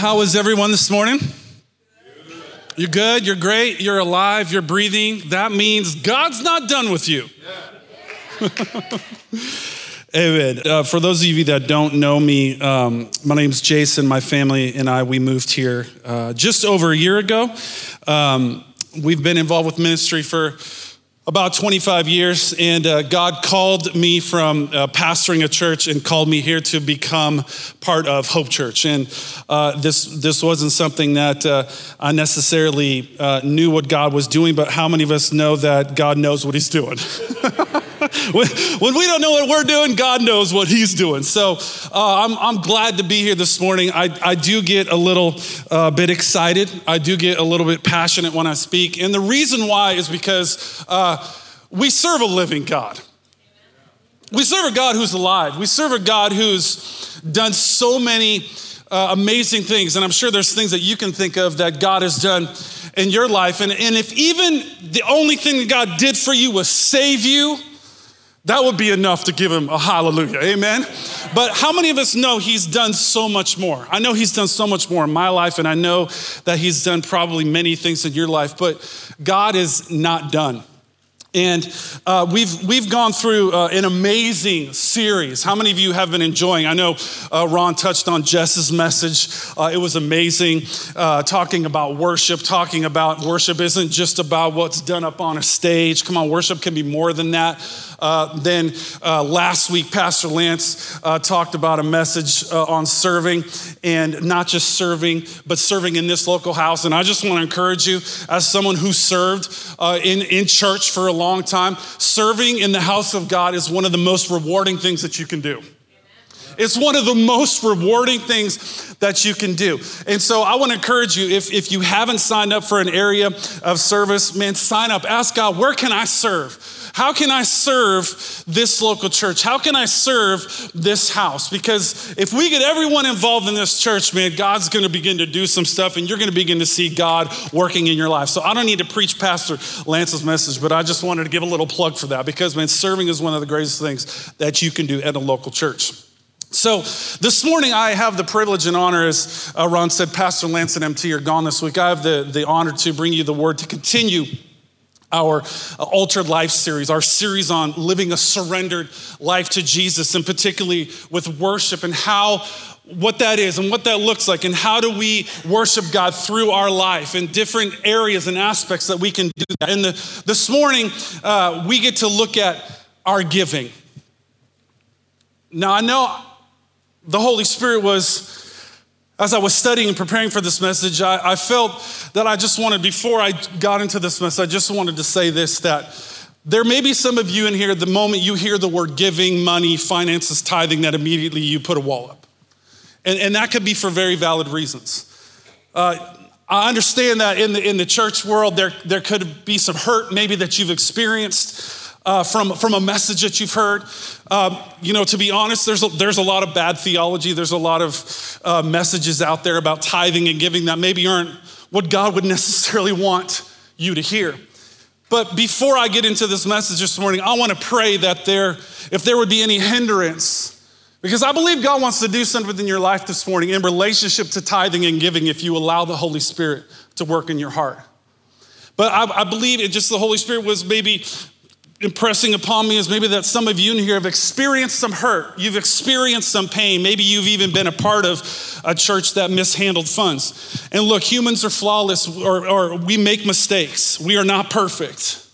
how is everyone this morning? You're good, you're great, you're alive, you're breathing. That means God's not done with you. Amen. Uh, for those of you that don't know me, um, my name's Jason. My family and I, we moved here uh, just over a year ago. Um, we've been involved with ministry for about 25 years, and uh, God called me from uh, pastoring a church and called me here to become part of Hope Church. And uh, this this wasn't something that uh, I necessarily uh, knew what God was doing, but how many of us know that God knows what He's doing? when, we don't know what we're doing, God knows what He's doing. So uh, I'm, I'm glad to be here this morning. I, I do get a little uh, bit excited. I do get a little bit passionate when I speak. And the reason why is because uh, we serve a living God. We serve a God who's alive. We serve a God who's done so many uh, amazing things. And I'm sure there's things that you can think of that God has done in your life. And, and if even the only thing that God did for you was save you, that would be enough to give him a hallelujah. Amen. But how many of us know he's done so much more? I know he's done so much more in my life, and I know that he's done probably many things in your life, but God is not done. And uh, we've, we've gone through uh, an amazing series. How many of you have been enjoying? I know uh, Ron touched on Jess's message. Uh, it was amazing uh, talking about worship, talking about worship isn't just about what's done up on a stage. Come on, worship can be more than that. Uh, then uh, last week, Pastor Lance uh, talked about a message uh, on serving and not just serving, but serving in this local house. And I just want to encourage you, as someone who served uh, in, in church for a long time, serving in the house of God is one of the most rewarding things that you can do. It's one of the most rewarding things that you can do. And so I want to encourage you if, if you haven't signed up for an area of service, man, sign up. Ask God, where can I serve? How can I serve this local church? How can I serve this house? Because if we get everyone involved in this church, man, God's going to begin to do some stuff and you're going to begin to see God working in your life. So I don't need to preach Pastor Lance's message, but I just wanted to give a little plug for that because, man, serving is one of the greatest things that you can do at a local church. So this morning, I have the privilege and honor, as uh, Ron said, Pastor Lance and MT are gone this week. I have the, the honor to bring you the word to continue our uh, altered life series, our series on living a surrendered life to Jesus, and particularly with worship and how what that is and what that looks like, and how do we worship God through our life in different areas and aspects that we can do that. And the, this morning, uh, we get to look at our giving. Now, I know the Holy Spirit was as I was studying and preparing for this message, I, I, felt that I just wanted, before I got into this message, I just wanted to say this that there may be some of you in here, the moment you hear the word giving, money, finances, tithing, that immediately you put a wall up. And, and that could be for very valid reasons. Uh, I understand that in the, in the church world, there, there could be some hurt maybe that you've experienced uh, from, from a message that you've heard. Um, you know, to be honest, there's a, there's a lot of bad theology. There's a lot of uh, messages out there about tithing and giving that maybe aren't what God would necessarily want you to hear. But before I get into this message this morning, I want to pray that there, if there would be any hindrance, because I believe God wants to do something in your life this morning in relationship to tithing and giving if you allow the Holy Spirit to work in your heart. But I, I believe it just the Holy Spirit was maybe impressing upon me is maybe that some of you in here have experienced some hurt. You've experienced some pain. Maybe you've even been a part of a church that mishandled funds. And look, humans are flawless or, or we make mistakes. We are not perfect.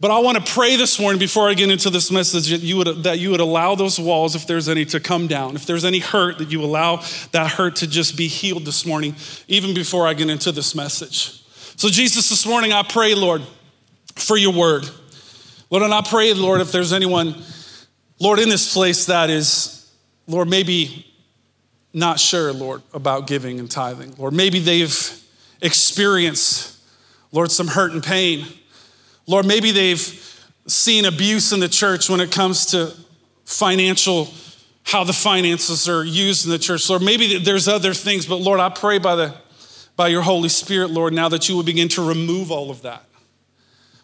But I want to pray this morning before I get into this message that you, would, that you would allow those walls, if there's any, to come down. If there's any hurt, that you allow that hurt to just be healed this morning, even before I get into this message. So, Jesus, this morning I pray, Lord, for your word. Lord, and I pray, Lord, if there's anyone, Lord, in this place that is, Lord, maybe not sure, Lord, about giving and tithing. Lord, maybe they've experienced, Lord, some hurt and pain. Lord, maybe they've seen abuse in the church when it comes to financial, how the finances are used in the church. Lord, maybe there's other things, but Lord, I pray by the by your Holy Spirit, Lord, now that you would begin to remove all of that.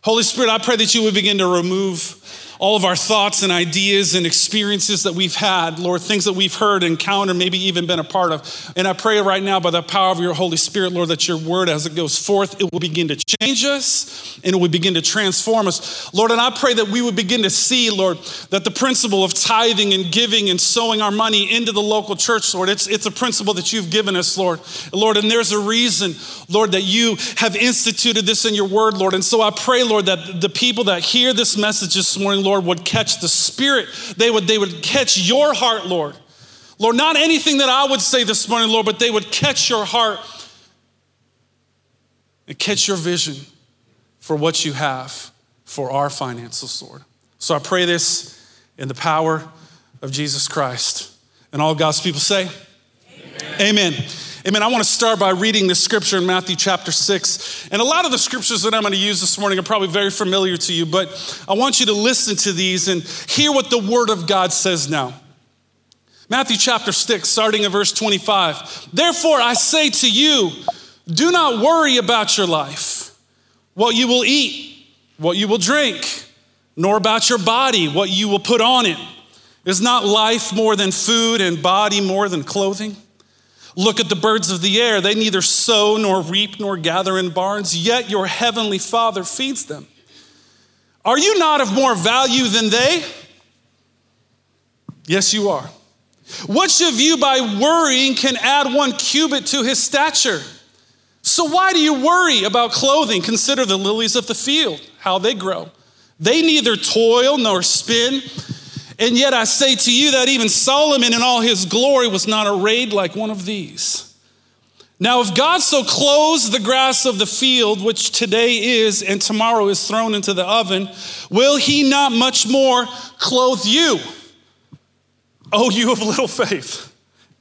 Holy Spirit, I pray that you would begin to remove all of our thoughts and ideas and experiences that we've had, Lord, things that we've heard, encountered, maybe even been a part of. And I pray right now by the power of your Holy Spirit, Lord, that your word as it goes forth, it will begin to change us and it will begin to transform us. Lord, and I pray that we would begin to see, Lord, that the principle of tithing and giving and sowing our money into the local church, Lord, it's, it's a principle that you've given us, Lord. Lord, and there's a reason, Lord, that you have instituted this in your word, Lord. And so I pray, Lord, that the people that hear this message this morning, Lord, would catch the Spirit. They would, they would catch your heart, Lord. Lord, not anything that I would say this morning, Lord, but they would catch your heart and catch your vision for what you have for our finances, Lord. So I pray this in the power of Jesus Christ. And all God's people say, Amen. Amen. Amen. I want to start by reading this scripture in Matthew chapter 6. And a lot of the scriptures that I'm going to use this morning are probably very familiar to you, but I want you to listen to these and hear what the Word of God says now. Matthew chapter 6, starting at verse 25. Therefore, I say to you, do not worry about your life, what you will eat, what you will drink, nor about your body, what you will put on it. Is not life more than food and body more than clothing? Look at the birds of the air. They neither sow nor reap nor gather in barns, yet your heavenly Father feeds them. Are you not of more value than they? Yes, you are. Which of you, by worrying, can add one cubit to his stature? So why do you worry about clothing? Consider the lilies of the field, how they grow. They neither toil nor spin. And yet I say to you that even Solomon in all his glory was not arrayed like one of these. Now, if God so clothes the grass of the field, which today is and tomorrow is thrown into the oven, will he not much more clothe you? Oh, you of little faith.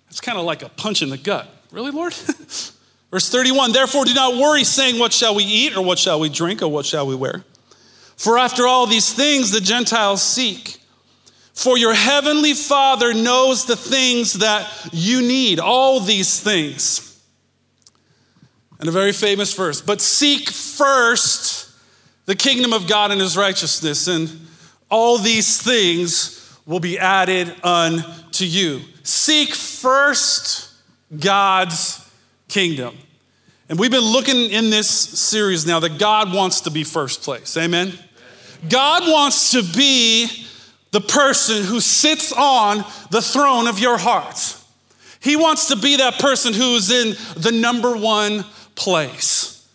It's kind of like a punch in the gut. Really, Lord? Verse 31 Therefore, do not worry, saying, What shall we eat, or what shall we drink, or what shall we wear? For after all these things the Gentiles seek. For your heavenly Father knows the things that you need, all these things. And a very famous verse, but seek first the kingdom of God and his righteousness, and all these things will be added unto you. Seek first God's kingdom. And we've been looking in this series now that God wants to be first place. Amen? God wants to be the person who sits on the throne of your heart. He wants to be that person who's in the number one place.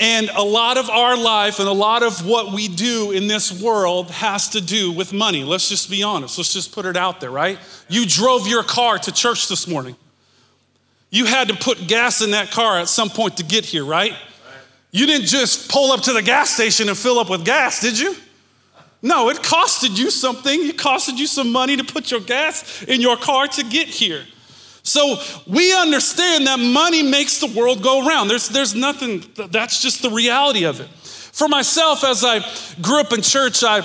And a lot of our life and a lot of what we do in this world has to do with money. Let's just be honest. Let's just put it out there, right? You drove your car to church this morning. You had to put gas in that car at some point to get here, right? You didn't just pull up to the gas station and fill up with gas, did you? No, it costed you something. It costed you some money to put your gas in your car to get here. So we understand that money makes the world go around. There's, there's nothing, that's just the reality of it. For myself, as I grew up in church, I,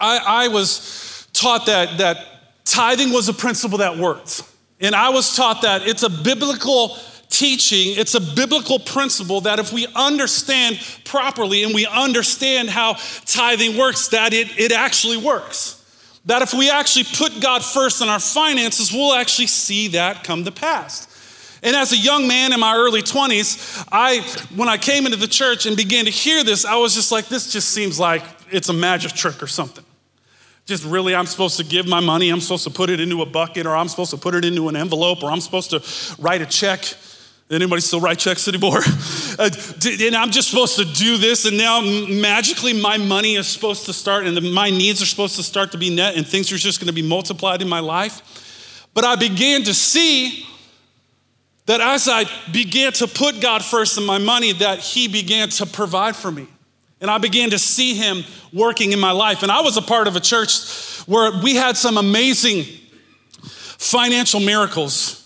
I, I was taught that, that tithing was a principle that worked. And I was taught that it's a biblical teaching, it's a biblical principle that if we understand properly and we understand how tithing works, that it, it actually works. That if we actually put God first in our finances, we'll actually see that come to pass. And as a young man in my early 20s, I when I came into the church and began to hear this, I was just like, this just seems like it's a magic trick or something. Just really, I'm supposed to give my money, I'm supposed to put it into a bucket, or I'm supposed to put it into an envelope, or I'm supposed to write a check Anybody still write checks anymore? Uh, and I'm just supposed to do this, and now magically my money is supposed to start, and my needs are supposed to start to be net, and things are just going to be multiplied in my life. But I began to see that as I began to put God first in my money, that He began to provide for me. And I began to see Him working in my life. And I was a part of a church where we had some amazing financial miracles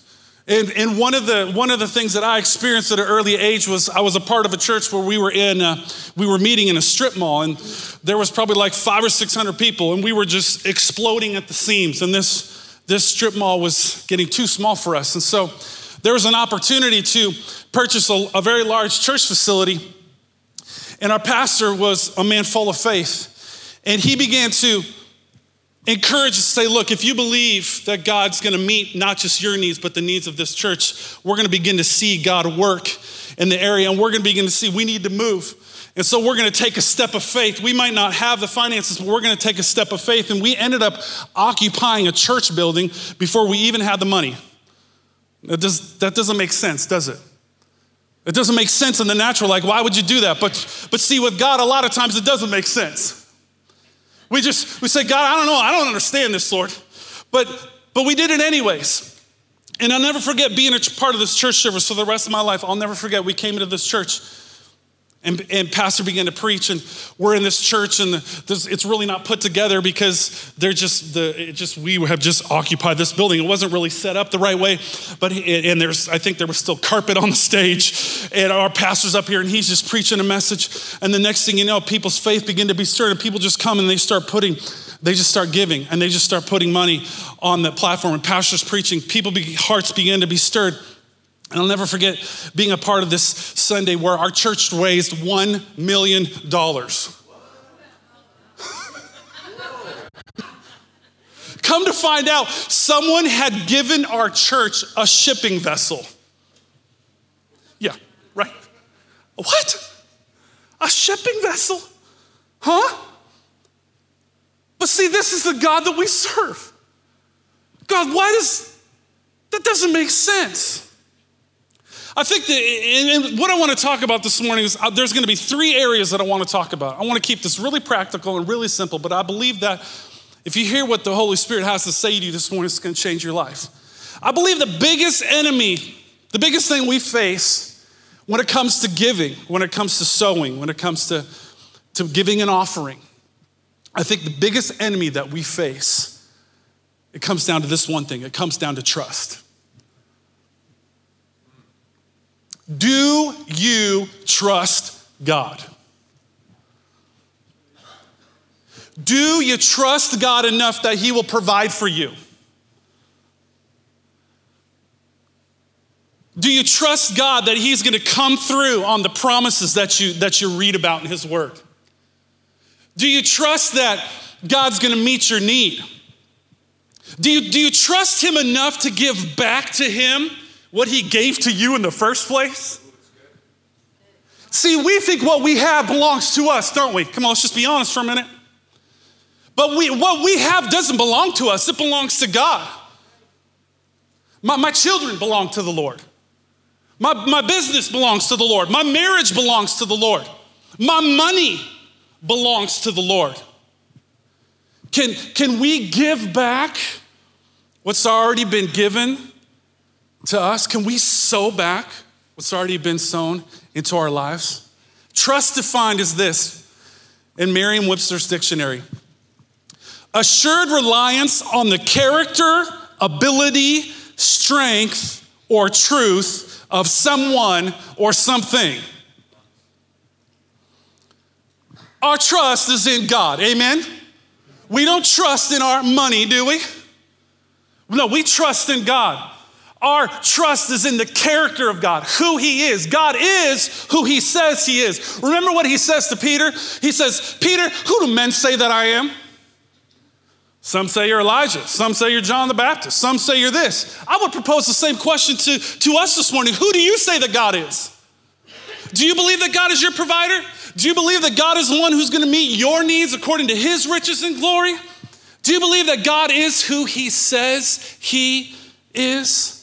and, and one, of the, one of the things that I experienced at an early age was I was a part of a church where we were in, uh, we were meeting in a strip mall, and there was probably like five or 600 people, and we were just exploding at the seams. And this, this strip mall was getting too small for us. And so there was an opportunity to purchase a, a very large church facility, and our pastor was a man full of faith. And he began to encourage us to say, look, if you believe that God's gonna meet not just your needs, but the needs of this church, we're gonna begin to see God work in the area and we're gonna begin to see we need to move. And so we're gonna take a step of faith. We might not have the finances, but we're gonna take a step of faith. And we ended up occupying a church building before we even had the money. That, does, that doesn't make sense, does it? It doesn't make sense in the natural, like, why would you do that? But, but see, with God, a lot of times it doesn't make sense. We just, we say, God, I don't know, I don't understand this, Lord. But, but we did it anyways. And I'll never forget being a part of this church service for the rest of my life. I'll never forget we came into this church and, and pastor began to preach and we're in this church and this, it's really not put together because they're just the just we have just occupied this building. It wasn't really set up the right way but and there's i think there was still carpet on the stage and our pastor's up here and he's just preaching a message. And the next thing you know people's faith begin to be stirred and people just come and they start putting they just start giving and they just start putting money on the platform. And pastors preaching people be, hearts begin to be stirred and I'll never forget being a part of this Sunday where our church raised $1 million. Come to find out, someone had given our church a shipping vessel. Yeah, right. What? A shipping vessel? Huh? But see, this is the God that we serve. God, why does that doesn't make sense? I think that, what I want to talk about this morning is uh, there's going to be three areas that I want to talk about. I want to keep this really practical and really simple, but I believe that if you hear what the Holy Spirit has to say to you this morning, it's going to change your life. I believe the biggest enemy, the biggest thing we face when it comes to giving, when it comes to sowing, when it comes to, to giving an offering, I think the biggest enemy that we face, it comes down to this one thing it comes down to trust. Do you trust God? Do you trust God enough that He will provide for you? Do you trust God that He's going to come through on the promises that you, that you read about in His Word? Do you trust that God's going to meet your need? Do you, do you trust Him enough to give back to Him what he gave to you in the first place? See, we think what we have belongs to us, don't we? Come on, let's just be honest for a minute. But we, what we have doesn't belong to us, it belongs to God. My, my children belong to the Lord. My, my business belongs to the Lord. My marriage belongs to the Lord. My money belongs to the Lord. Can, can we give back what's already been given to us? Can we sow back what's already been sown into our lives? Trust defined as this in Merriam Webster's dictionary assured reliance on the character, ability, strength, or truth of someone or something. Our trust is in God. Amen? We don't trust in our money, do we? No, we trust in God. Our trust is in the character of God, who He is. God is who He says He is. Remember what He says to Peter? He says, Peter, who do men say that I am? Some say you're Elijah. Some say you're John the Baptist. Some say you're this. I would propose the same question to, to us this morning. Who do you say that God is? Do you believe that God is your provider? Do you believe that God is the one who's going to meet your needs according to His riches and glory? Do you believe that God is who He says He is?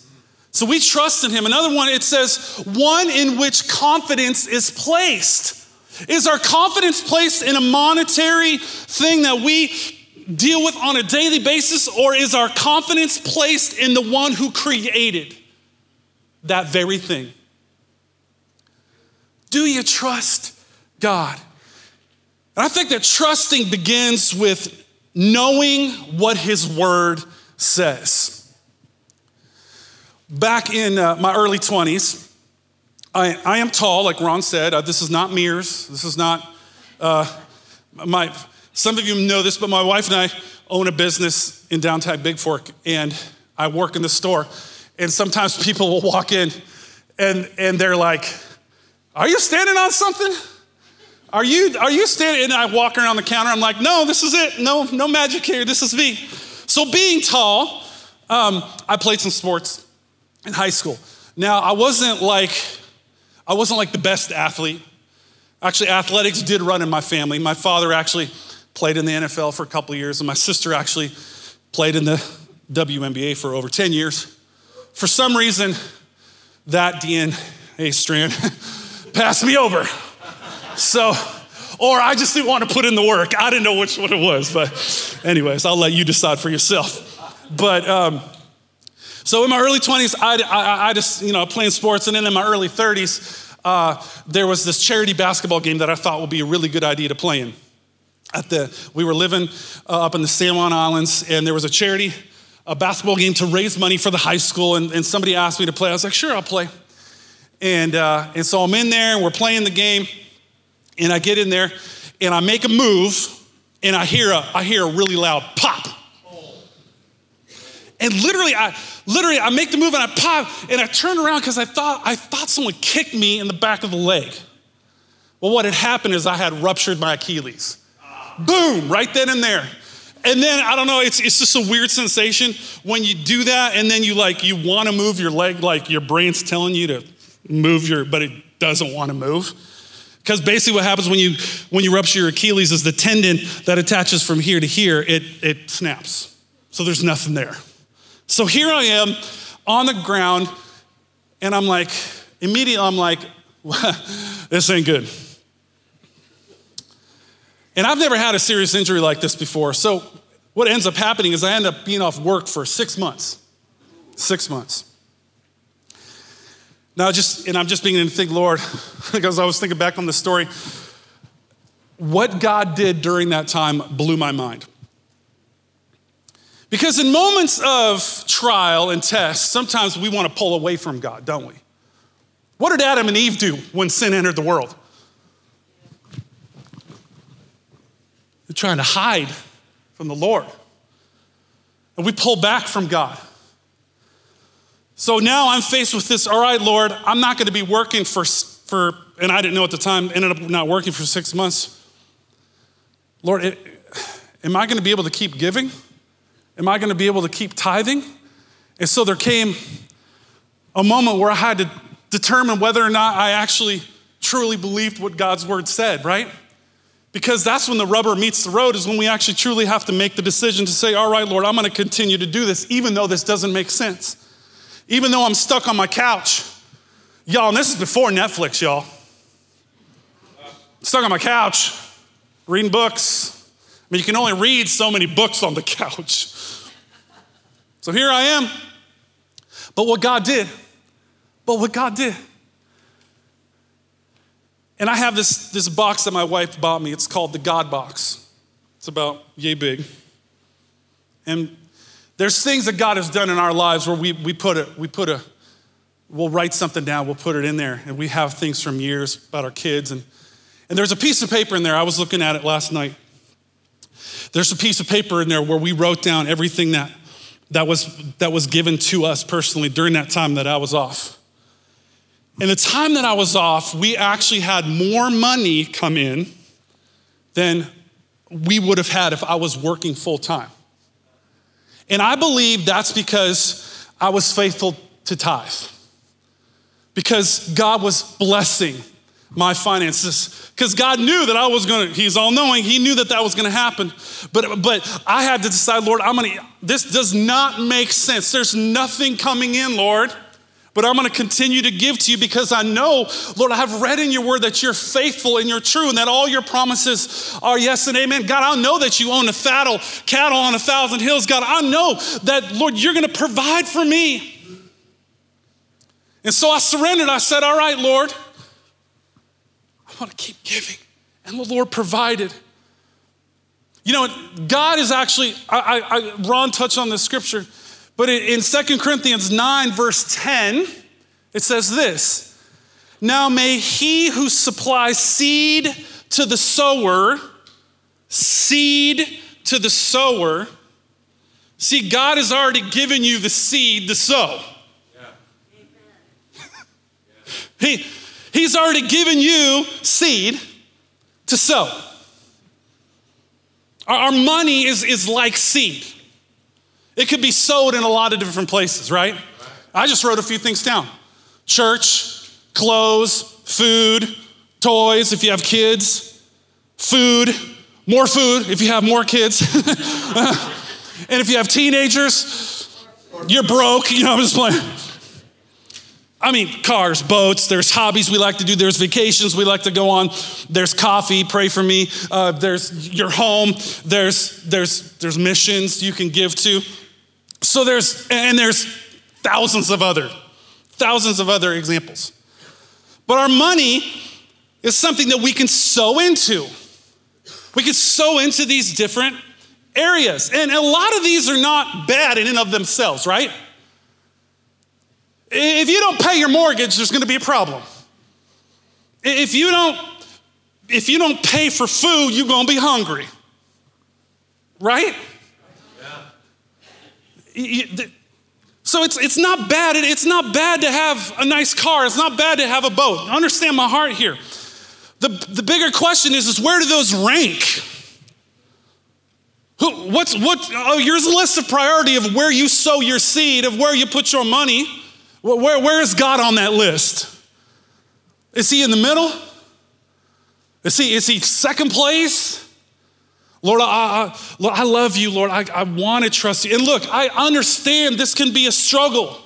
So we trust in him. Another one, it says, one in which confidence is placed. Is our confidence placed in a monetary thing that we deal with on a daily basis, or is our confidence placed in the one who created that very thing? Do you trust God? And I think that trusting begins with knowing what his word says. Back in uh, my early 20s, I, I, am tall, like Ron said. Uh, this is not mirrors. This is not uh, my. Some of you know this, but my wife and I own a business in downtown Bigfork, and I work in the store. And sometimes people will walk in, and and they're like, "Are you standing on something? Are you, are you standing? And I walk around the counter. I'm like, no, this is it. No, no magic here. This is me. So, being tall, um, I played some sports in high school. Now, I wasn't like, I wasn't like the best athlete. Actually, athletics did run in my family. My father actually played in the NFL for a couple years, and my sister actually played in the WNBA for over 10 years. For some reason, that DNA strand passed me over. So, or I just didn't want to put in the work. I didn't know which one it was. But, anyways, I'll let you decide for yourself. But, um, so in my early 20s, I, I, I, just, you know, playing sports. And then in my early 30s, uh, there was this charity basketball game that I thought would be a really good idea to play in. At the, we were living uh, up in the San Juan Islands, and there was a charity a basketball game to raise money for the high school, and, and somebody asked me to play. I was like, sure, I'll play. And, uh, and so I'm in there, and we're playing the game, and I get in there, and I make a move, and I hear a, I hear a really loud pop. And literally, I literally I make the move and I pop and I turn around because I thought I thought someone kicked me in the back of the leg. Well, what had happened is I had ruptured my Achilles. Boom, right then and there. And then I don't know, it's, it's just a weird sensation when you do that and then you like you want to move your leg, like your brain's telling you to move your, but it doesn't want to move. Because basically what happens when you when you rupture your Achilles is the tendon that attaches from here to here, it it snaps. So there's nothing there. So here I am on the ground, and I'm like, immediately I'm like, this ain't good. And I've never had a serious injury like this before. So what ends up happening is I end up being off work for six months. Six months. Now, just, and I'm just beginning to think, Lord, because I was thinking back on the story, what God did during that time blew my mind. Because in moments of trial and test, sometimes we want to pull away from God, don't we? What did Adam and Eve do when sin entered the world? They're trying to hide from the Lord. And we pull back from God. So now I'm faced with this all right, Lord, I'm not going to be working for, for, and I didn't know at the time, ended up not working for six months. Lord, it, am I going to be able to keep giving? Am I going to be able to keep tithing? And so there came a moment where I had to determine whether or not I actually truly believed what God's word said, right? Because that's when the rubber meets the road, is when we actually truly have to make the decision to say, All right, Lord, I'm going to continue to do this, even though this doesn't make sense. Even though I'm stuck on my couch. Y'all, and this is before Netflix, y'all. Stuck on my couch, reading books. You can only read so many books on the couch. So here I am. But what God did, but what God did, and I have this, this box that my wife bought me. It's called the God box. It's about yay big. And there's things that God has done in our lives where we, we put it, we put a, we'll write something down, we'll put it in there, and we have things from years about our kids. And, and there's a piece of paper in there. I was looking at it last night. There's a piece of paper in there where we wrote down everything that, that, was, that was given to us personally during that time that I was off. In the time that I was off, we actually had more money come in than we would have had if I was working full time. And I believe that's because I was faithful to tithe. Because God was blessing my finances. Because God knew that I was gonna, He's all knowing, He knew that that was gonna happen. But, but I had to decide, Lord, I'm gonna, this does not make sense. There's nothing coming in, Lord but I'm going to continue to give to you because I know, Lord, I have read in your word that you're faithful and you're true and that all your promises are yes and amen. God, I know that you own a cattle, cattle on a thousand hills. God, I know that, Lord, you're going to provide for me. And so I surrendered. I said, All right, Lord, I want to keep giving. And the Lord provided. You know, God is actually, I, I, Ron touched on this scripture. But in 2 Corinthians 9, verse 10, it says this Now may he who supplies seed to the sower, seed to the sower, see, God has already given you the seed to sow. Yeah. he, he's already given you seed to sow. Our, our money is, is like seed. It could be sowed in a lot of different places, right? I just wrote a few things down church, clothes, food, toys if you have kids, food, more food if you have more kids. and if you have teenagers, you're broke. You know, I'm just playing. I mean, cars, boats, there's hobbies we like to do, there's vacations we like to go on, there's coffee, pray for me, uh, there's your home, there's, there's, there's missions you can give to. So there's, and there's thousands of other, thousands of other examples. But our money is something that we can sow into. We can sow into these different areas. And a lot of these are not bad in and of themselves, right? If you don't pay your mortgage, there's gonna be a problem. If you don't, if you don't pay for food, you're gonna be hungry. Right? Yeah. So it's, it's not bad. It's not bad to have a nice car. It's not bad to have a boat. Understand my heart here. The, the bigger question is, is where do those rank? Who, what's, what, oh, here's a list of priority of where you sow your seed, of where you put your money. Where, where is God on that list? Is he in the middle? Is he, is he second place? Lord, I, I, Lord, I love you, Lord. I, I want to trust you. And look, I understand this can be a struggle.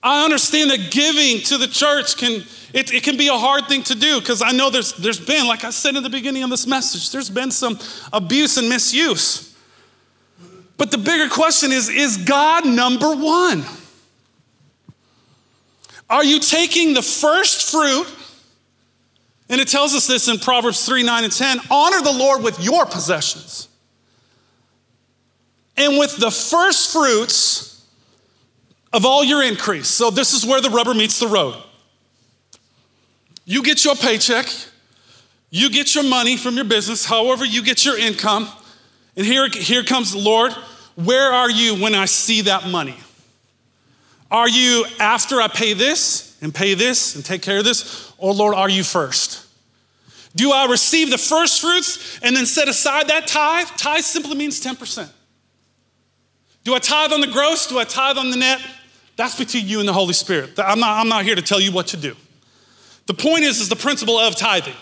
I understand that giving to the church can, it, it can be a hard thing to do because I know there's, there's been, like I said in the beginning of this message, there's been some abuse and misuse. But the bigger question is is God number one? Are you taking the first fruit? And it tells us this in Proverbs 3 9 and 10 honor the Lord with your possessions and with the first fruits of all your increase. So, this is where the rubber meets the road. You get your paycheck, you get your money from your business, however, you get your income. And here, here comes the Lord. Where are you when I see that money? Are you after I pay this and pay this and take care of this? Or, Lord, are you first? Do I receive the first fruits and then set aside that tithe? Tithe simply means 10%. Do I tithe on the gross? Do I tithe on the net? That's between you and the Holy Spirit. I'm not, I'm not here to tell you what to do. The point is, is the principle of tithing.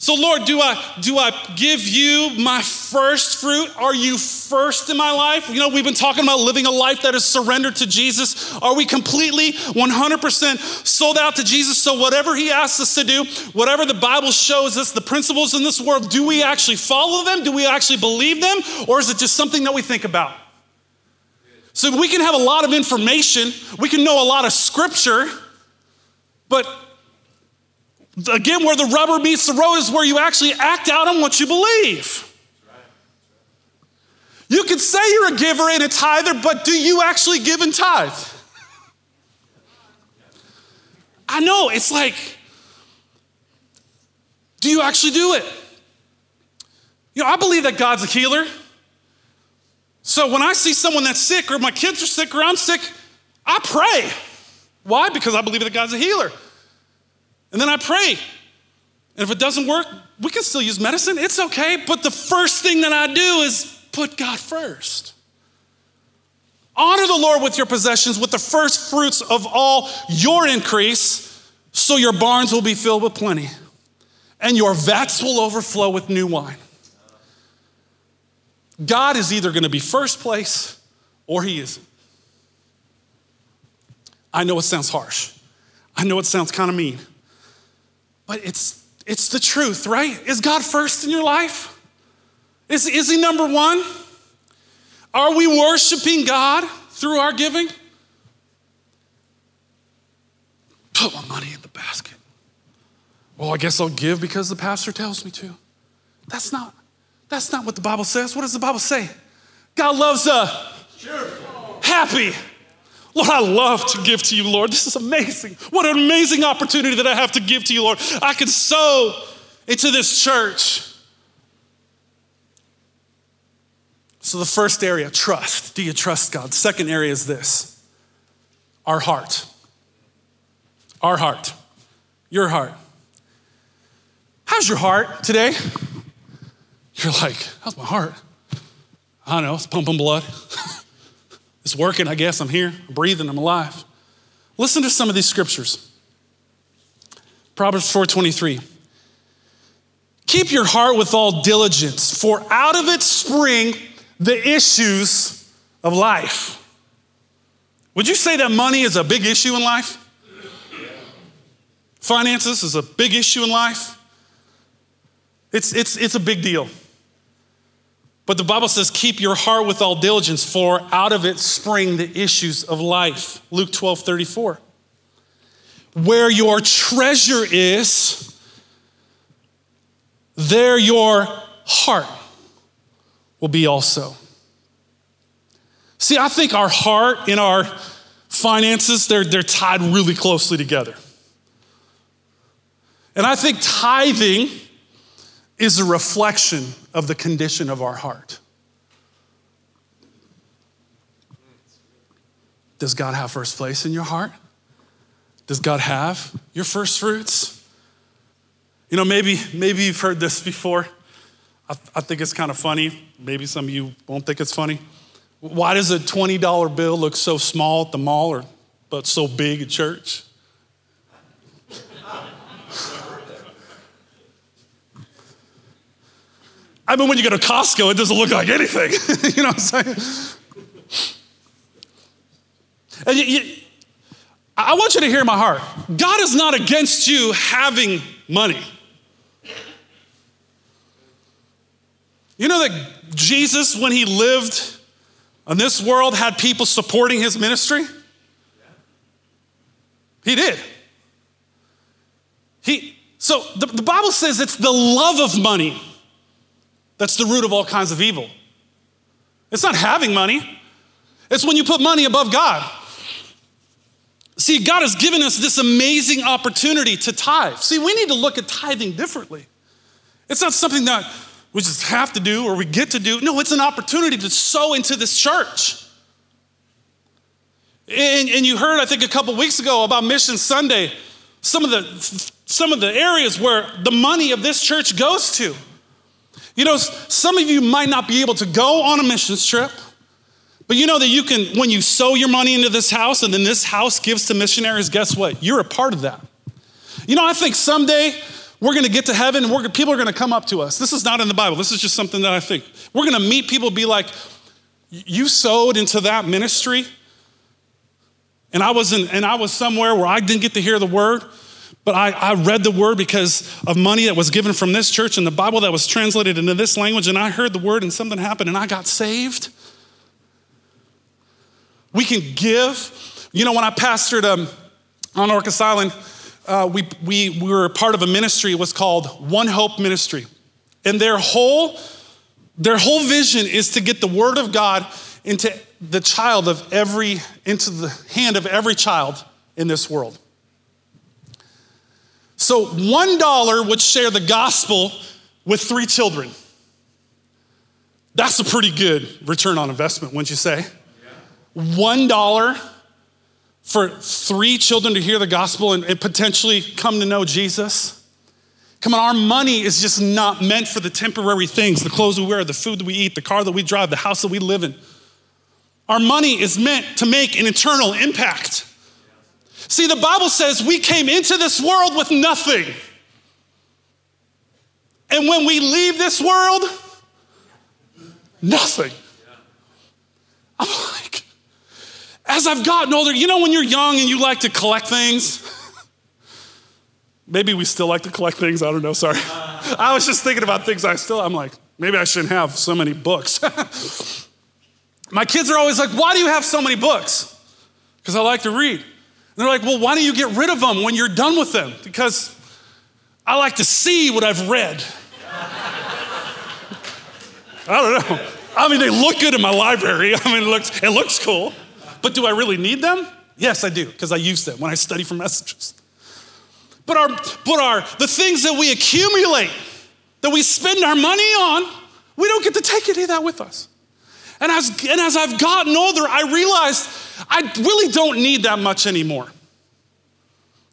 So, Lord, do I, do I give you my first fruit? Are you first in my life? You know, we've been talking about living a life that is surrendered to Jesus. Are we completely 100% sold out to Jesus? So, whatever He asks us to do, whatever the Bible shows us, the principles in this world, do we actually follow them? Do we actually believe them? Or is it just something that we think about? So, we can have a lot of information, we can know a lot of scripture, but Again, where the rubber meets the road is where you actually act out on what you believe. You can say you're a giver and a tither, but do you actually give and tithe? I know, it's like, do you actually do it? You know, I believe that God's a healer. So when I see someone that's sick, or my kids are sick, or I'm sick, I pray. Why? Because I believe that God's a healer. And then I pray. And if it doesn't work, we can still use medicine. It's okay. But the first thing that I do is put God first. Honor the Lord with your possessions, with the first fruits of all your increase, so your barns will be filled with plenty, and your vats will overflow with new wine. God is either going to be first place or he isn't. I know it sounds harsh. I know it sounds kind of mean. But it's, it's the truth, right? Is God first in your life? Is, is He number one? Are we worshiping God through our giving? Put my money in the basket. Well, I guess I'll give because the pastor tells me to. That's not, that's not what the Bible says. What does the Bible say? God loves a happy, Lord, I love to give to you, Lord. This is amazing. What an amazing opportunity that I have to give to you, Lord. I can sow into this church. So, the first area, trust. Do you trust God? Second area is this our heart. Our heart. Your heart. How's your heart today? You're like, How's my heart? I don't know, it's pumping blood. it's working, I guess. I'm here, I'm breathing, I'm alive. Listen to some of these scriptures. Proverbs 4:23. Keep your heart with all diligence, for out of it spring the issues of life. Would you say that money is a big issue in life? Finances is a big issue in life. It's, it's, it's a big deal. But the Bible says, keep your heart with all diligence, for out of it spring the issues of life. Luke 12 34. Where your treasure is, there your heart will be also. See, I think our heart and our finances, they're, they're tied really closely together. And I think tithing is a reflection of the condition of our heart. Does God have first place in your heart? Does God have your first fruits? You know, maybe, maybe you've heard this before. I, I think it's kind of funny. Maybe some of you won't think it's funny. Why does a $20 bill look so small at the mall or but so big at church? I mean, when you go to Costco, it doesn't look like anything. you know what I'm saying? And you, you, I want you to hear my heart. God is not against you having money. You know that Jesus, when he lived on this world, had people supporting his ministry? He did. He, so the, the Bible says it's the love of money that's the root of all kinds of evil. It's not having money, it's when you put money above God. See, God has given us this amazing opportunity to tithe. See, we need to look at tithing differently. It's not something that we just have to do or we get to do. No, it's an opportunity to sow into this church. And, and you heard, I think, a couple weeks ago about Mission Sunday, some of, the, some of the areas where the money of this church goes to. You know, some of you might not be able to go on a missions trip, but you know that you can, when you sow your money into this house and then this house gives to missionaries, guess what? You're a part of that. You know, I think someday we're going to get to heaven and people are going to come up to us. This is not in the Bible. This is just something that I think. We're going to meet people, be like, you sowed into that ministry, and I was in, and I was somewhere where I didn't get to hear the word. But I, I read the word because of money that was given from this church and the Bible that was translated into this language, and I heard the word and something happened and I got saved. We can give. You know, when I pastored um, on Orcas Island, uh, we, we, we were part of a ministry, it was called One Hope Ministry. And their whole, their whole vision is to get the word of God into the child of every, into the hand of every child in this world. So $1 would share the gospel with three children. That's a pretty good return on investment, wouldn't you say? $1 for three children to hear the gospel and, and potentially come to know Jesus. Come on, our money is just not meant for the temporary things the clothes we wear, the food that we eat, the car that we drive, the house that we live in. Our money is meant to make an eternal impact. See, the Bible says we came into this world with nothing. And when we leave this world, nothing. I'm like, as I've gotten older, you know, when you're young and you like to collect things? Maybe we still like to collect things. I don't know. Sorry. I was just thinking about things I still, I'm like, maybe I shouldn't have so many books. My kids are always like, why do you have so many books? Because I like to read they're like, well, why don't you get rid of them when you're done with them? Because I like to see what I've read. I don't know. I mean, they look good in my library. I mean, it looks, it looks cool. But do I really need them? Yes, I do, because I use them when I study for messages. But our, but our, the things that we accumulate, that we spend our money on, we don't get to take any of that with us. And as, and as I've gotten older, I realized I really don't need that much anymore.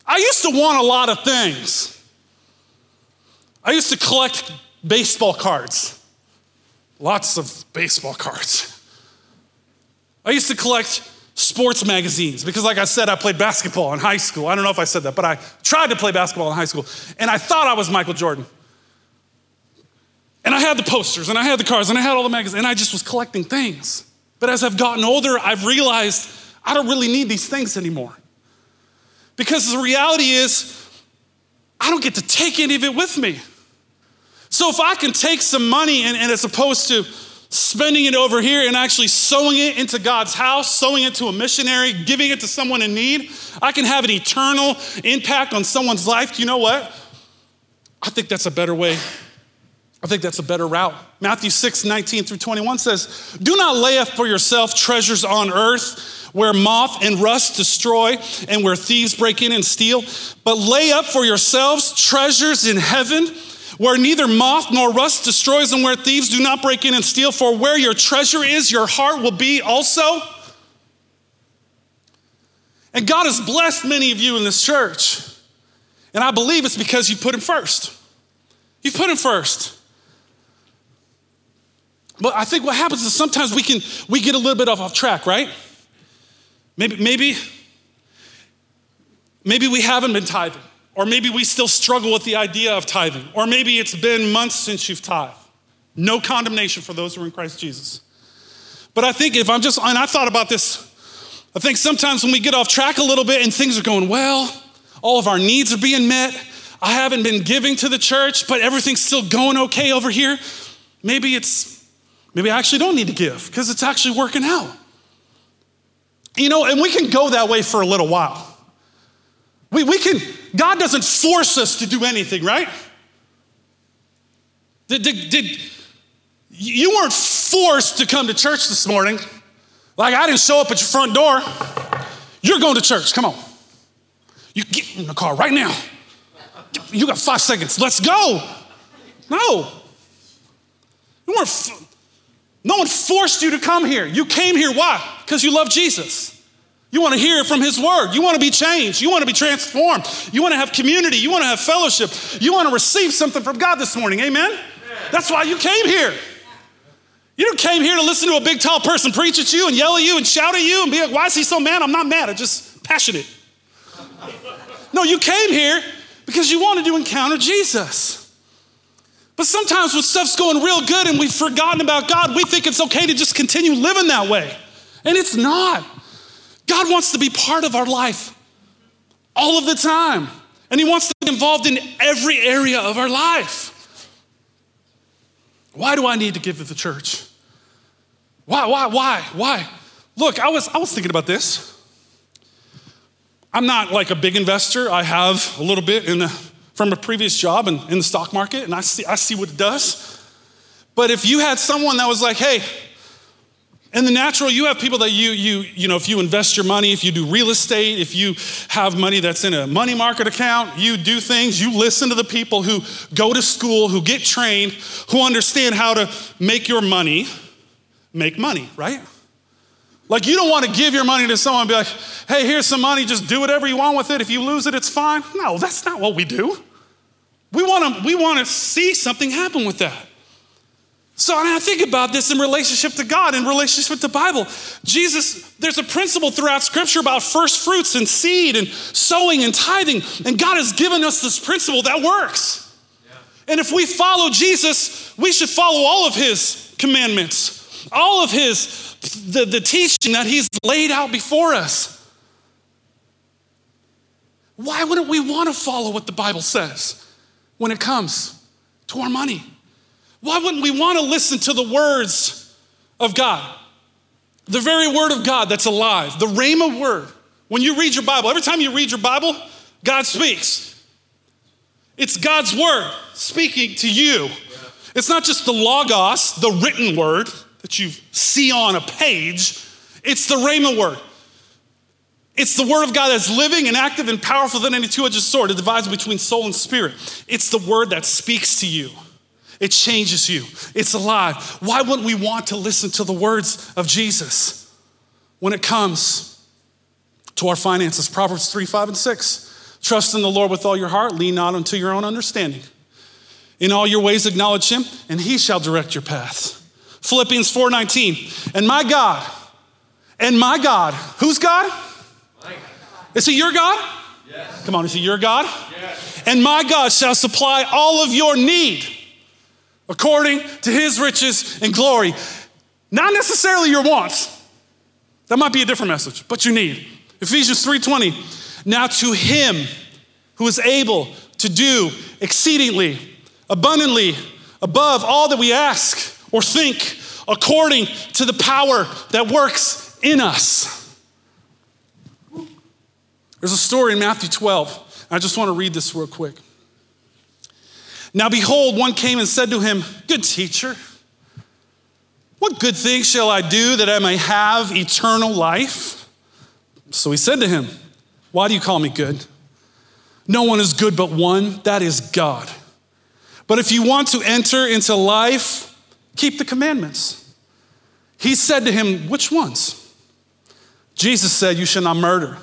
I used to want a lot of things. I used to collect baseball cards, lots of baseball cards. I used to collect sports magazines because, like I said, I played basketball in high school. I don't know if I said that, but I tried to play basketball in high school, and I thought I was Michael Jordan. And I had the posters, and I had the cards, and I had all the magazines, and I just was collecting things. But as I've gotten older, I've realized I don't really need these things anymore. Because the reality is, I don't get to take any of it with me. So if I can take some money and, and as opposed to spending it over here and actually sowing it into God's house, sowing it to a missionary, giving it to someone in need, I can have an eternal impact on someone's life. You know what? I think that's a better way. I think that's a better route. Matthew 6, 19 through 21 says, Do not lay up for yourself treasures on earth where moth and rust destroy and where thieves break in and steal, but lay up for yourselves treasures in heaven where neither moth nor rust destroys and where thieves do not break in and steal. For where your treasure is, your heart will be also. And God has blessed many of you in this church. And I believe it's because you put Him first. You put Him first. But I think what happens is sometimes we can we get a little bit off, track, right? Maybe, maybe, maybe we haven't been tithing. Or maybe we still struggle with the idea of tithing. Or maybe it's been months since you've tithed. No condemnation for those who are in Christ Jesus. But I think if I'm just, and I thought about this, I think sometimes when we get off track a little bit and things are going well, all of our needs are being met, I haven't been giving to the church, but everything's still going okay over here, maybe it's, maybe I actually don't need to give because it's actually working out. You know, and we can go that way for a little while. We, we can, God doesn't force us to do anything, right? Did, did, did, you weren't forced to come to church this morning. Like I didn't show up at your front door. You're going to church. Come on. You get in the car right now. You got five seconds. Let's go. No. You weren't, no one forced you to come here. You came here. Why? Because you love Jesus. You want to hear from His Word. You want to be changed. You want to be transformed. You want to have community. You want to have fellowship. You want to receive something from God this morning. Amen? Amen. That's why you came here. You don't came here to listen to a big, tall person preach at you and yell at you and shout at you and be like, why is he so mad? I'm not mad. I'm just passionate. no, you came here because you wanted to encounter Jesus. But sometimes when stuff's going real good and we've forgotten about God, we think it's okay to just continue living that way. And it's not. God wants to be part of our life all of the time. And He wants to be involved in every area of our life. Why do I need to give to the church? Why, why, why, why? Look, I was, I was thinking about this. I'm not like a big investor. I have a little bit in the, from a previous job in, in the stock market, and I see, I see what it does. But if you had someone that was like, hey, in the natural, you have people that you, you, you know, if you invest your money, if you do real estate, if you have money that's in a money market account, you do things, you listen to the people who go to school, who get trained, who understand how to make your money make money, right? Like you don't want to give your money to someone and be like, hey, here's some money, just do whatever you want with it. If you lose it, it's fine. No, that's not what we do. We want to, we want to see something happen with that. So I think about this in relationship to God, in relationship with the Bible. Jesus, there's a principle throughout Scripture about first fruits and seed and sowing and tithing. And God has given us this principle that works. Yeah. And if we follow Jesus, we should follow all of his commandments, all of his, the, the teaching that he's laid out before us. Why wouldn't we want to follow what the Bible says when it comes to our money? Why wouldn't we want to listen to the words of God? The very word of God that's alive, the Rhema word. When you read your Bible, every time you read your Bible, God speaks. It's God's word speaking to you. It's not just the Logos, the written word that you see on a page, it's the Rhema word. It's the word of God that's living and active and powerful than any two edged sword. It divides between soul and spirit. It's the word that speaks to you. It changes you, it's alive. Why wouldn't we want to listen to the words of Jesus when it comes to our finances? Proverbs 3 5 and 6. Trust in the Lord with all your heart, lean not unto your own understanding. In all your ways acknowledge him, and he shall direct your paths. Philippians 4:19. And my God, and my God, who's God? Is he your God? Yes. Come on, is he your God? Yes. And my God shall supply all of your need according to his riches and glory. Not necessarily your wants. That might be a different message, but you need. Ephesians 3:20. Now to him who is able to do exceedingly abundantly above all that we ask or think according to the power that works in us. There's a story in Matthew 12. I just want to read this real quick. Now, behold, one came and said to him, Good teacher, what good thing shall I do that I may have eternal life? So he said to him, Why do you call me good? No one is good but one, that is God. But if you want to enter into life, keep the commandments. He said to him, Which ones? Jesus said, You should not murder.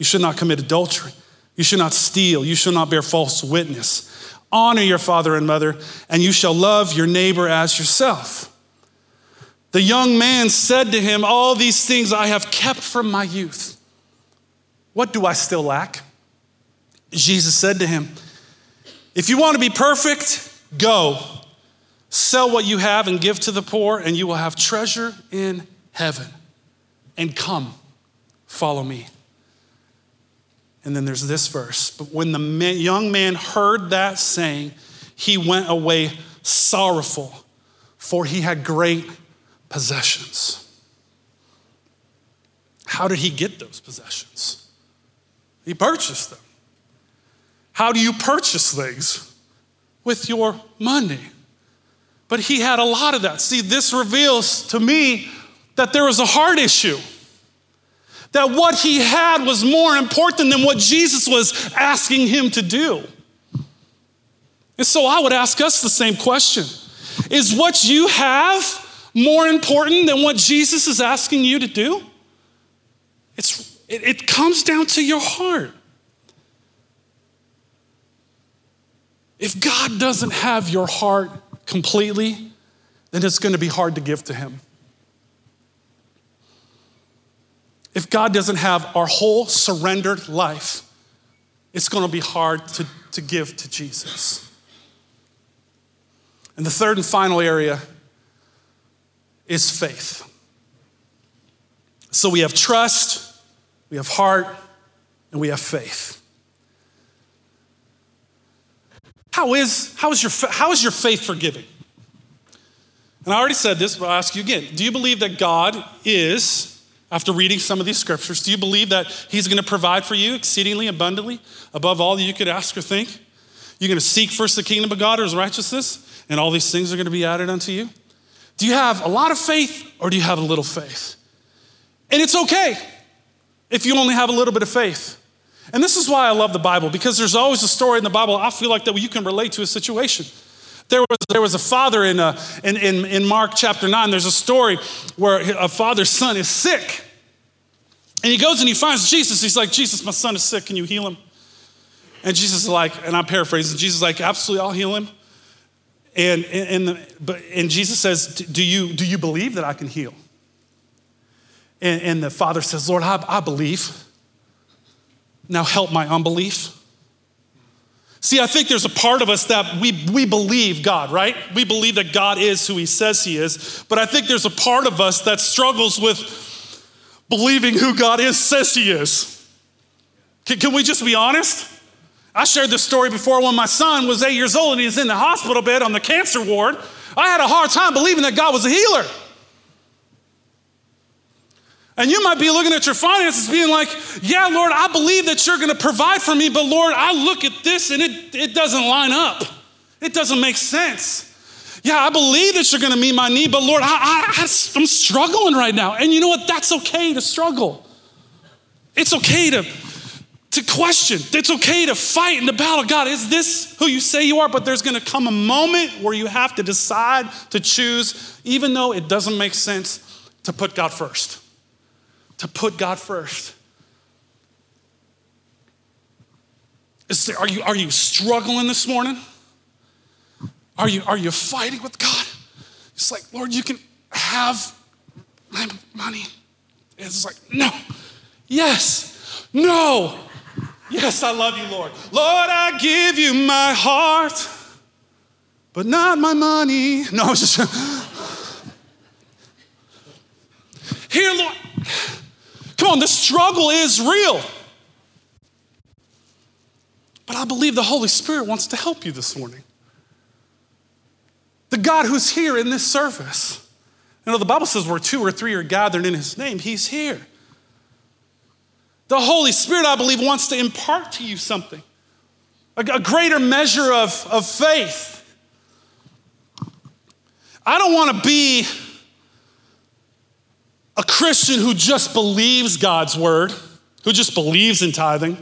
You should not commit adultery. You should not steal. You should not bear false witness. Honor your father and mother, and you shall love your neighbor as yourself. The young man said to him, All these things I have kept from my youth. What do I still lack? Jesus said to him, If you want to be perfect, go. Sell what you have and give to the poor, and you will have treasure in heaven. And come, follow me. And then there's this verse. But when the man, young man heard that saying, he went away sorrowful, for he had great possessions. How did he get those possessions? He purchased them. How do you purchase things? With your money. But he had a lot of that. See, this reveals to me that there was a heart issue that what he had was more important than what Jesus was asking him to do. And so I would ask us the same question Is what you have more important than what Jesus is asking you to do? It's, it, it comes down to your heart. If God doesn't have your heart completely, then it's going to be hard to give to Him. If God doesn't have our whole surrendered life, it's going to be hard to, to give to Jesus. And the third and final area is faith. So we have trust, we have heart, and we have faith. How is, how is, your, how is your faith forgiving? And I already said this, but I'll ask you again. Do you believe that God is after reading some of these scriptures, do you believe that He's going to provide for you exceedingly abundantly above all that you could ask or think? You're going to seek first the kingdom of God or His righteousness, and all these things are going to be added unto you? Do you have a lot of faith or do you have a little faith? And it's okay if you only have a little bit of faith. And this is why I love the Bible, because there's always a story in the Bible I feel like that you can relate to a situation. There was, there was a father in, uh, in, in, in Mark chapter 9. There's a story where a father's son is sick. And he goes and he finds Jesus. He's like, Jesus, my son is sick. Can you heal him? And Jesus is like, and I'm paraphrasing, Jesus is like, absolutely, I'll heal him. And, and, the, and Jesus says, do you, do you believe that I can heal? And, and the father says, Lord, I, I believe. Now help my unbelief. See, I think there's a part of us that we, we believe God, right? We believe that God is who He says He is. But I think there's a part of us that struggles with believing who God is, says He is. Can, can we just be honest? I shared this story before when my son was eight years old and he was in the hospital bed on the cancer ward. I had a hard time believing that God was a healer. And you might be looking at your finances being like, yeah, Lord, I believe that you're going to provide for me, but Lord, I look at this and it, it doesn't line up. It doesn't make sense. Yeah, I believe that you're going to meet my need, but Lord, I, I, I'm struggling right now. And you know what? That's okay to struggle. It's okay to, to question. It's okay to fight in the battle. God, is this who you say you are? But there's going to come a moment where you have to decide to choose, even though it doesn't make sense, to put God first to put God first. There, are, you, are you struggling this morning? Are you, are you fighting with God? It's like, Lord, you can have my money. It's like, no. Yes. No. Yes, I love you, Lord. Lord, I give you my heart, but not my money. No, I was just. Here, Lord. Come on, the struggle is real. But I believe the Holy Spirit wants to help you this morning. The God who's here in this service. You know, the Bible says where two or three are gathered in his name, he's here. The Holy Spirit, I believe, wants to impart to you something a, a greater measure of, of faith. I don't want to be a Christian who just believes God's word, who just believes in tithing.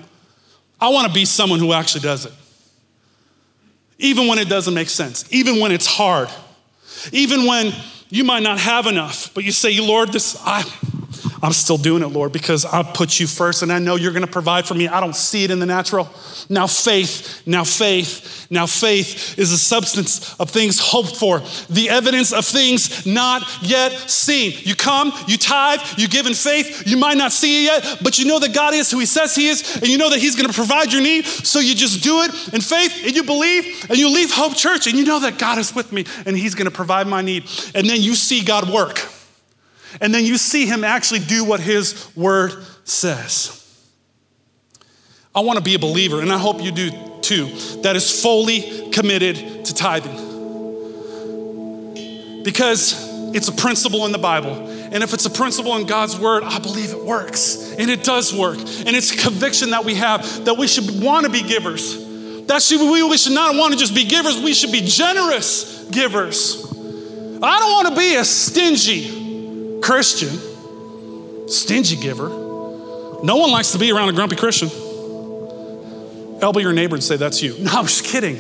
I want to be someone who actually does it. Even when it doesn't make sense, even when it's hard, even when you might not have enough, but you say, Lord, this, I, I'm still doing it, Lord, because I put you first and I know you're going to provide for me. I don't see it in the natural. Now, faith, now, faith, now, faith is the substance of things hoped for, the evidence of things not yet seen. You come, you tithe, you give in faith. You might not see it yet, but you know that God is who He says He is, and you know that He's going to provide your need. So you just do it in faith and you believe and you leave Hope Church and you know that God is with me and He's going to provide my need. And then you see God work. And then you see him actually do what his word says. I want to be a believer, and I hope you do too, that is fully committed to tithing. Because it's a principle in the Bible. And if it's a principle in God's word, I believe it works. And it does work. And it's a conviction that we have that we should want to be givers. That should, we, we should not want to just be givers, we should be generous givers. I don't want to be a stingy Christian, stingy giver. No one likes to be around a grumpy Christian. Elbow your neighbor and say, That's you. No, I'm just kidding.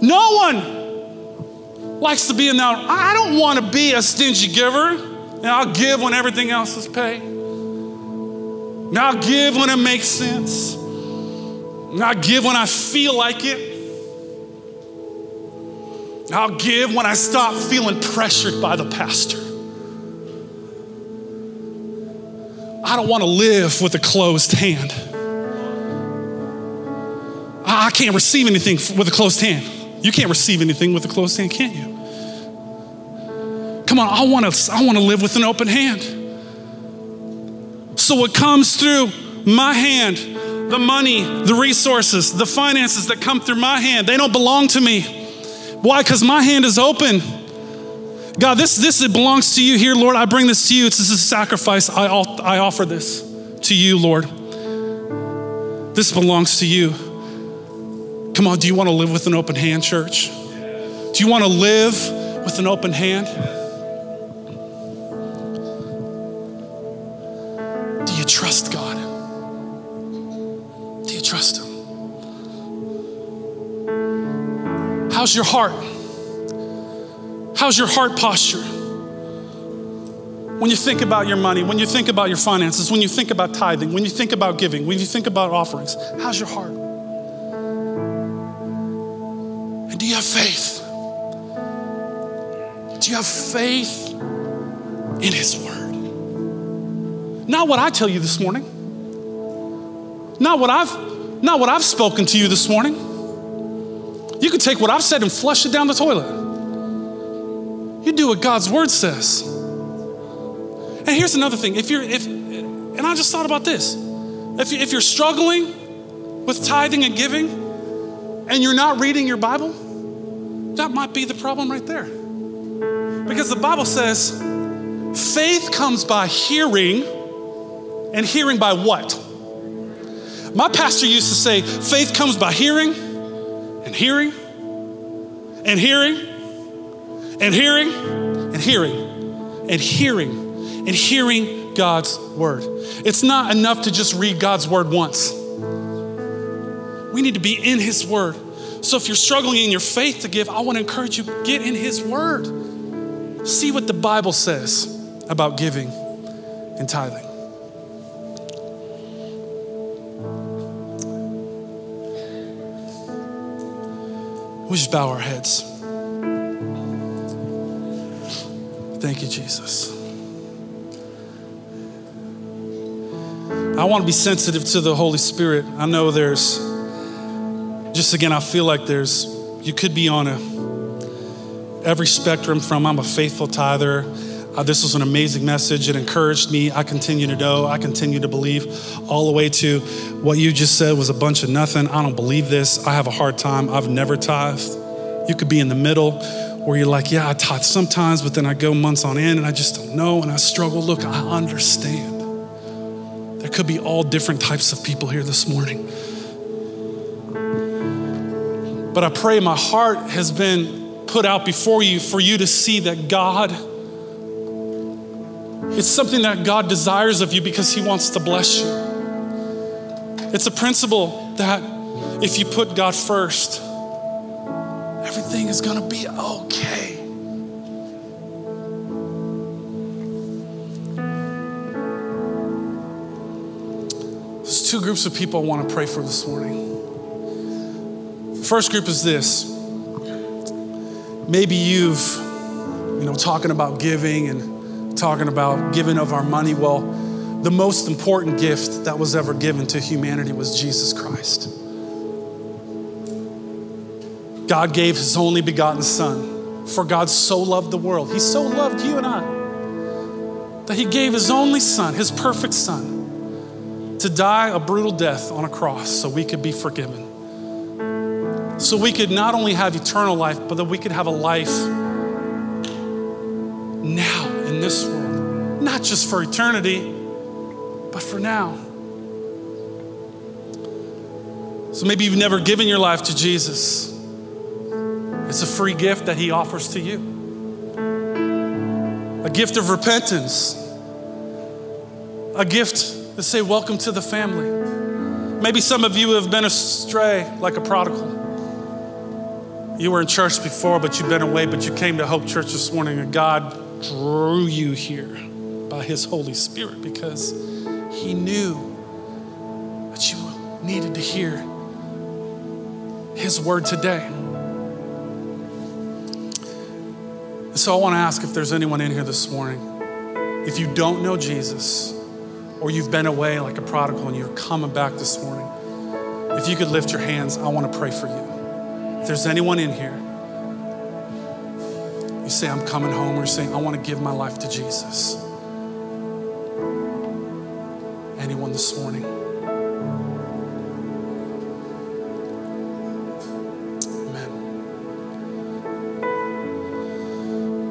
No one likes to be in that. I don't want to be a stingy giver. And I'll give when everything else is paid. And I'll give when it makes sense. And I'll give when I feel like it. I'll give when I stop feeling pressured by the pastor. I don't want to live with a closed hand. I can't receive anything with a closed hand. You can't receive anything with a closed hand, can't you? Come on, I want to I want to live with an open hand. So what comes through my hand, the money, the resources, the finances that come through my hand, they don't belong to me. Why? Cuz my hand is open. God, this, this it belongs to you here, Lord. I bring this to you. This is a sacrifice. I, I offer this to you, Lord. This belongs to you. Come on, do you want to live with an open hand, church? Do you want to live with an open hand? Do you trust God? Do you trust Him? How's your heart? How's your heart posture? When you think about your money, when you think about your finances, when you think about tithing, when you think about giving, when you think about offerings, how's your heart? And do you have faith? Do you have faith in His Word? Not what I tell you this morning. Not what I've not what I've spoken to you this morning. You can take what I've said and flush it down the toilet. You do what God's word says. And here's another thing. If you're, if, and I just thought about this. If, you, if you're struggling with tithing and giving and you're not reading your Bible, that might be the problem right there. Because the Bible says faith comes by hearing, and hearing by what? My pastor used to say faith comes by hearing, and hearing, and hearing, and hearing and hearing and hearing and hearing God's word. It's not enough to just read God's word once. We need to be in his word. So if you're struggling in your faith to give, I want to encourage you get in his word. See what the Bible says about giving and tithing. We just bow our heads. Thank you, Jesus. I want to be sensitive to the Holy Spirit. I know there's, just again, I feel like there's, you could be on a, every spectrum from I'm a faithful tither. Uh, this was an amazing message. It encouraged me. I continue to know. I continue to believe, all the way to what you just said was a bunch of nothing. I don't believe this. I have a hard time. I've never tithed. You could be in the middle where you're like, yeah, I tithe sometimes, but then I go months on end and I just don't know and I struggle. Look, I understand. There could be all different types of people here this morning. But I pray my heart has been put out before you for you to see that God, it's something that God desires of you because He wants to bless you. It's a principle that if you put God first, everything is going to be okay. There's two groups of people I want to pray for this morning. The First group is this. Maybe you've, you know, talking about giving and talking about giving of our money. Well, the most important gift that was ever given to humanity was Jesus Christ. God gave his only begotten Son, for God so loved the world. He so loved you and I that he gave his only Son, his perfect Son to die a brutal death on a cross so we could be forgiven. So we could not only have eternal life, but that we could have a life now in this world. Not just for eternity, but for now. So maybe you've never given your life to Jesus. It's a free gift that He offers to you a gift of repentance, a gift to say, Welcome to the family. Maybe some of you have been astray like a prodigal. You were in church before, but you've been away, but you came to Hope Church this morning, and God drew you here by His Holy Spirit because He knew that you needed to hear His word today. So I want to ask if there's anyone in here this morning. If you don't know Jesus, or you've been away like a prodigal and you're coming back this morning, if you could lift your hands, I want to pray for you. If there's anyone in here, you say, I'm coming home, or you're saying, I want to give my life to Jesus. Anyone this morning?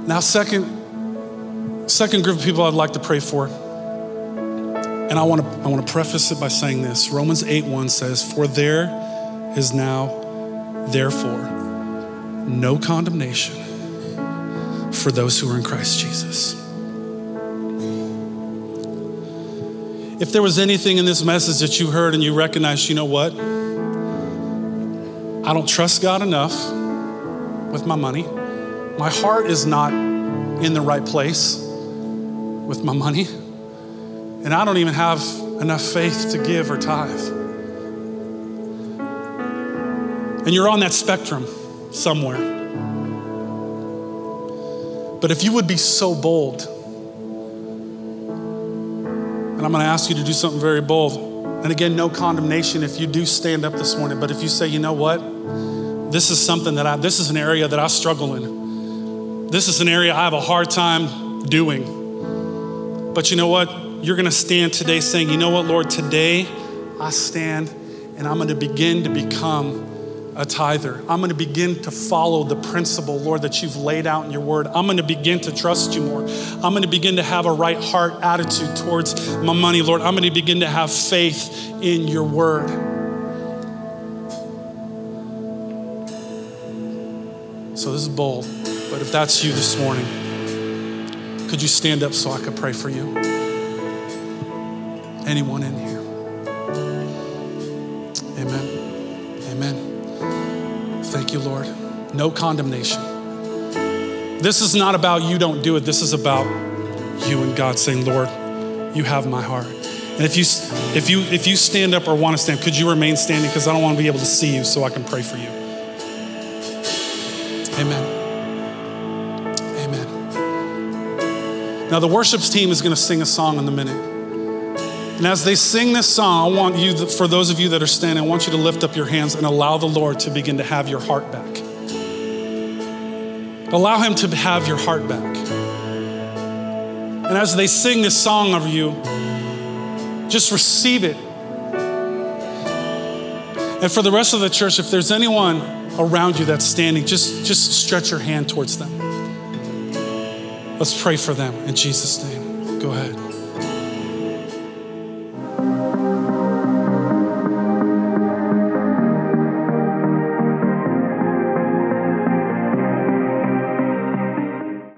Now, second, second group of people I'd like to pray for. And I want to I want to preface it by saying this. Romans 8 1 says, For there is now, therefore, no condemnation for those who are in Christ Jesus. If there was anything in this message that you heard and you recognized, you know what? I don't trust God enough with my money. My heart is not in the right place with my money and I don't even have enough faith to give or tithe. And you're on that spectrum somewhere. But if you would be so bold, and I'm going to ask you to do something very bold. And again, no condemnation if you do stand up this morning, but if you say, you know what? This is something that I, this is an area that I struggle in. This is an area I have a hard time doing. But you know what? you're going to stand today saying, you know what, Lord, today I stand and I'm going to begin to become a tither. I'm going to begin to follow the principle, Lord, that you've laid out in your word. I'm going to begin to trust you more. I'm going to begin to have a right heart attitude towards my money, Lord. I'm going to begin to have faith in your word. So this is bold, but if that's you this morning, could you stand up so I could pray for you? anyone in here. Amen. Amen. Thank you, Lord. No condemnation. This is not about you don't do it. This is about you and God saying, Lord, you have my heart. And if you if you if you stand up or want to stand, could you remain standing? Because I don't want to be able to see you so I can pray for you. Amen. Now, the worships team is going to sing a song in a minute. And as they sing this song, I want you, for those of you that are standing, I want you to lift up your hands and allow the Lord to begin to have your heart back. Allow Him to have your heart back. And as they sing this song over you, just receive it. And for the rest of the church, if there's anyone around you that's standing, just, just stretch your hand towards them. Let's pray for them in Jesus' name. Go ahead.